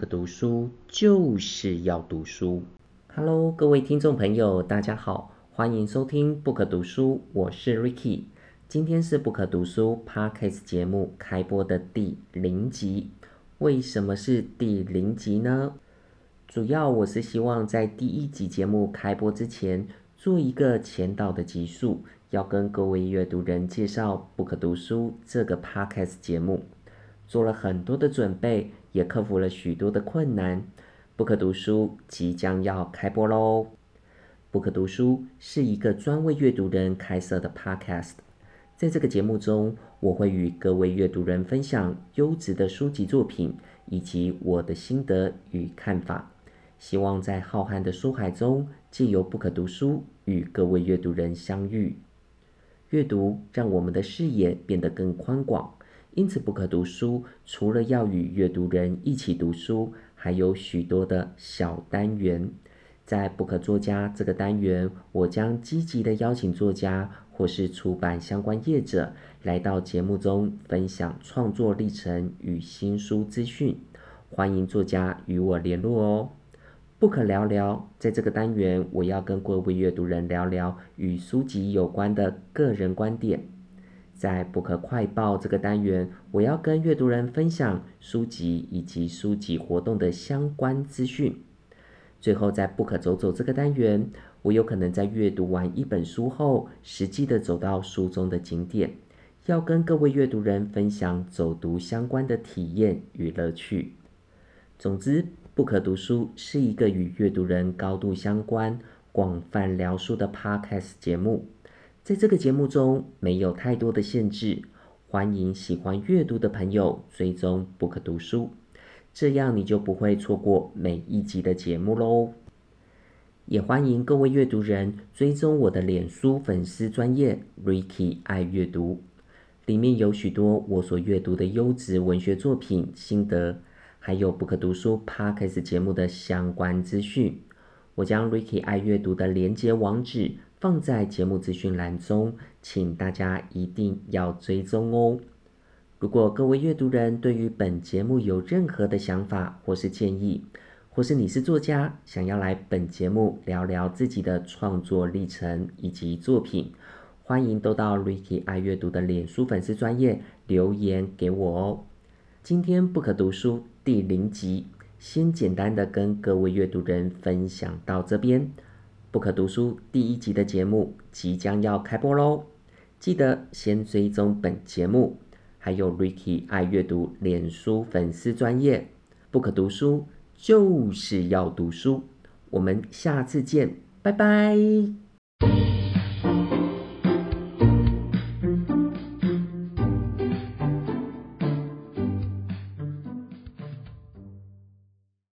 可读书就是要读书。Hello，各位听众朋友，大家好，欢迎收听不可读书，我是 Ricky。今天是不可读书 Podcast 节目开播的第零集。为什么是第零集呢？主要我是希望在第一集节目开播之前，做一个前导的集数，要跟各位阅读人介绍不可读书这个 Podcast 节目。做了很多的准备，也克服了许多的困难。不可读书即将要开播喽！不可读书是一个专为阅读人开设的 Podcast。在这个节目中，我会与各位阅读人分享优质的书籍作品，以及我的心得与看法。希望在浩瀚的书海中，借由不可读书与各位阅读人相遇。阅读让我们的视野变得更宽广，因此不可读书除了要与阅读人一起读书。还有许多的小单元，在不可作家这个单元，我将积极的邀请作家或是出版相关业者来到节目中分享创作历程与新书资讯，欢迎作家与我联络哦。不可聊聊，在这个单元，我要跟各位阅读人聊聊与书籍有关的个人观点。在不可快报这个单元，我要跟阅读人分享书籍以及书籍活动的相关资讯。最后，在不可走走这个单元，我有可能在阅读完一本书后，实际的走到书中的景点，要跟各位阅读人分享走读相关的体验与乐趣。总之，不可读书是一个与阅读人高度相关、广泛聊书的 Podcast 节目。在这个节目中没有太多的限制，欢迎喜欢阅读的朋友追踪不可读书，这样你就不会错过每一集的节目喽。也欢迎各位阅读人追踪我的脸书粉丝专业 Ricky 爱阅读，里面有许多我所阅读的优质文学作品心得，还有不可读书 Podcast 节目的相关资讯。我将 Ricky 爱阅读的连结网址。放在节目资讯栏中，请大家一定要追踪哦。如果各位阅读人对于本节目有任何的想法或是建议，或是你是作家，想要来本节目聊聊自己的创作历程以及作品，欢迎都到 Ricky 爱阅读的脸书粉丝专业留言给我哦。今天不可读书第零集，先简单的跟各位阅读人分享到这边。不可读书第一集的节目即将要开播喽，记得先追踪本节目，还有 Ricky 爱阅读脸书粉丝专业。不可读书就是要读书，我们下次见，拜拜。